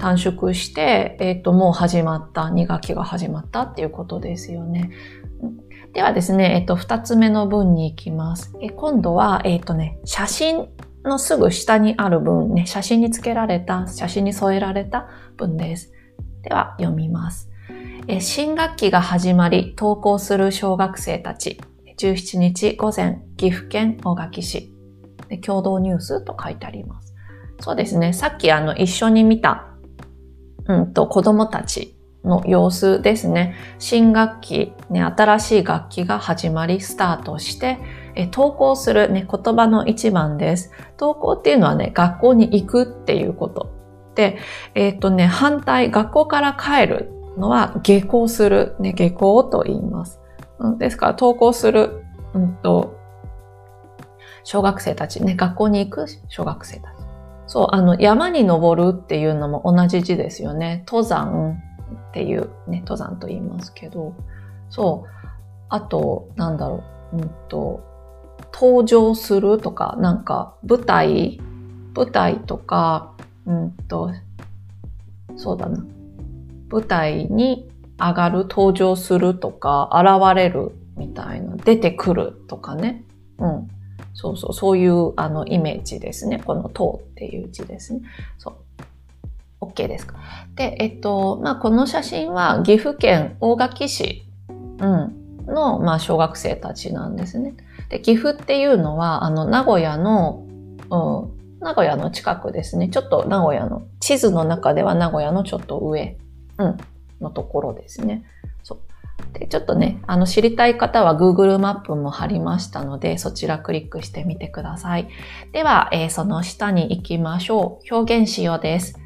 短縮して、えっ、ー、と、もう始まった、2学期が始まったっていうことですよね。ではですね、えっ、ー、と、2つ目の文に行きます。え今度は、えっ、ー、とね、写真のすぐ下にある文ね、写真に付けられた、写真に添えられた文です。では、読みます。え新学期が始まり、登校する小学生たち。17日午前、岐阜県大垣市。共同ニュースと書いてあります。そうですね。さっきあの、一緒に見たうんと、子供たちの様子ですね。新学期、ね、新しい楽器が始まり、スタートして、え投稿する、ね、言葉の一番です。投稿っていうのはね、学校に行くっていうこと。で、えっ、ー、とね、反対、学校から帰るのは下校する、ね、下校と言います。うん、ですから、投稿する、うんと、小学生たち、ね、学校に行く小学生たち。そう、あの、山に登るっていうのも同じ字ですよね。登山っていうね、登山と言いますけど。そう。あと、なんだろう。うんと、登場するとか、なんか、舞台、舞台とか、うんと、そうだな。舞台に上がる、登場するとか、現れるみたいな、出てくるとかね。うん。そうそう、そういうあのイメージですね。この塔っていう字ですね。そう。OK ですか？で、えっと、まあ、この写真は岐阜県大垣市、うん、の、まあ、小学生たちなんですね。で、岐阜っていうのは、あの、名古屋の、うん、名古屋の近くですね。ちょっと名古屋の、地図の中では名古屋のちょっと上、うん、のところですね。そう。で、ちょっとね、あの、知りたい方は Google マップも貼りましたので、そちらクリックしてみてください。では、えー、その下に行きましょう。表現しようです。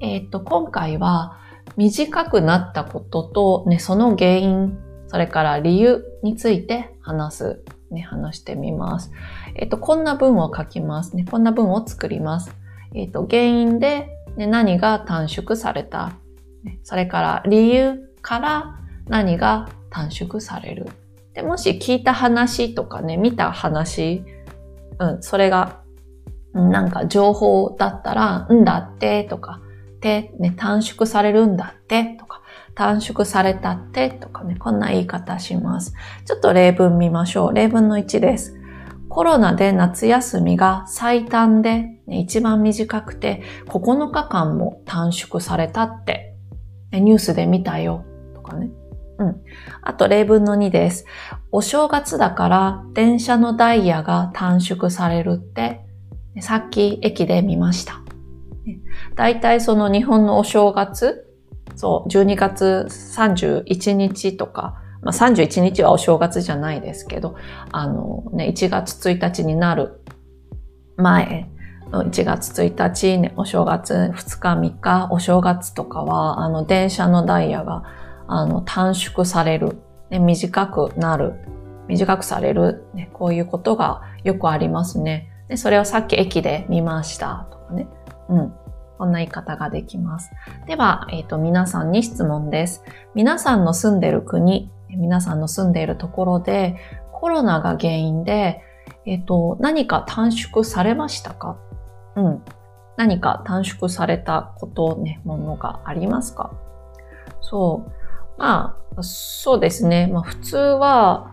えっ、と、今回は、短くなったことと、ね、その原因、それから理由について話す、ね、話してみます。えっ、と、こんな文を書きますね。こんな文を作ります。えっ、と、原因で、ね、何が短縮された。それから理由から何が短縮される？で、もし聞いた話とかね、見た話、うん、それが、なんか情報だったら、んだってとか、て、ね、短縮されるんだってとか、短縮されたってとかね、こんな言い方します。ちょっと例文見ましょう。例文の1です。コロナで夏休みが最短で、ね、一番短くて9日間も短縮されたって、ね、ニュースで見たよとかね。うん。あと例文の2です。お正月だから電車のダイヤが短縮されるって、さっき駅で見ました。大体その日本のお正月、そう、12月31日とか、まあ、31日はお正月じゃないですけど、あのね、1月1日になる前、1月1日、ね、お正月2日3日、お正月とかは、あの、電車のダイヤがあの、短縮される、ね、短くなる、短くされる、ね、こういうことがよくありますね。で、それをさっき駅で見ましたとかね。うん。こんな言い方ができます。では、えっ、ー、と、皆さんに質問です。皆さんの住んでる国、皆さんの住んでいるところで、コロナが原因で、えっ、ー、と、何か短縮されましたか？うん。何か短縮されたこと、ね、ものがありますか？そう。まあ、そうですね。まあ、普通は、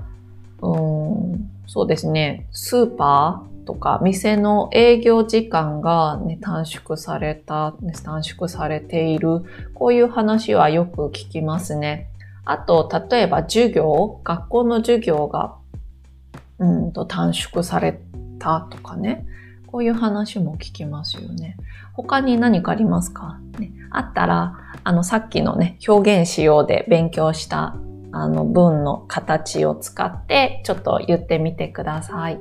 うん、そうですね。スーパーとか店の営業時間が、ね、短縮された、短縮されている。こういう話はよく聞きますね。あと、例えば授業、学校の授業が、うんと短縮されたとかね。こういう話も聞きますよね。他に何かありますか、ね、あったら、あの、さっきのね、表現しようで勉強した、あの、文の形を使って、ちょっと言ってみてください。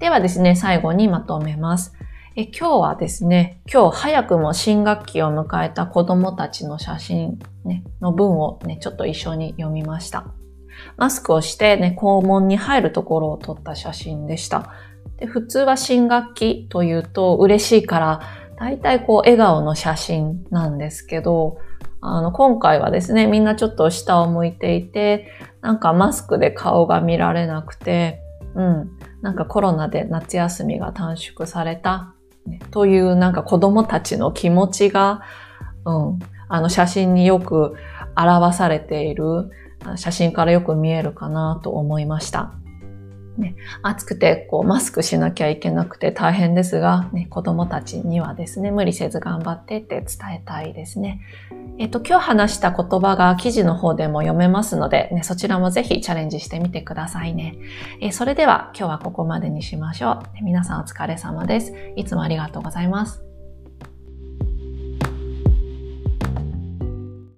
ではですね、最後にまとめます。え今日はですね、今日早くも新学期を迎えた子供たちの写真、ね、の文をね、ちょっと一緒に読みました。マスクをしてね、校門に入るところを撮った写真でした。で普通は新学期というと嬉しいから、大体こう笑顔の写真なんですけど、あの、今回はですね、みんなちょっと下を向いていて、なんかマスクで顔が見られなくて、うん、なんかコロナで夏休みが短縮された、ね、というなんか子供たちの気持ちが、うん。あの写真によく表されている、写真からよく見えるかなと思いました。ね、暑くてこうマスクしなきゃいけなくて大変ですが、ね、子供たちにはですね、無理せず頑張ってって伝えたいですね。えっ、と、今日話した言葉が記事の方でも読めますので、ね、そちらもぜひチャレンジしてみてくださいね。え、それでは今日はここまでにしましょう。皆さんお疲れ様です。いつもありがとうございます。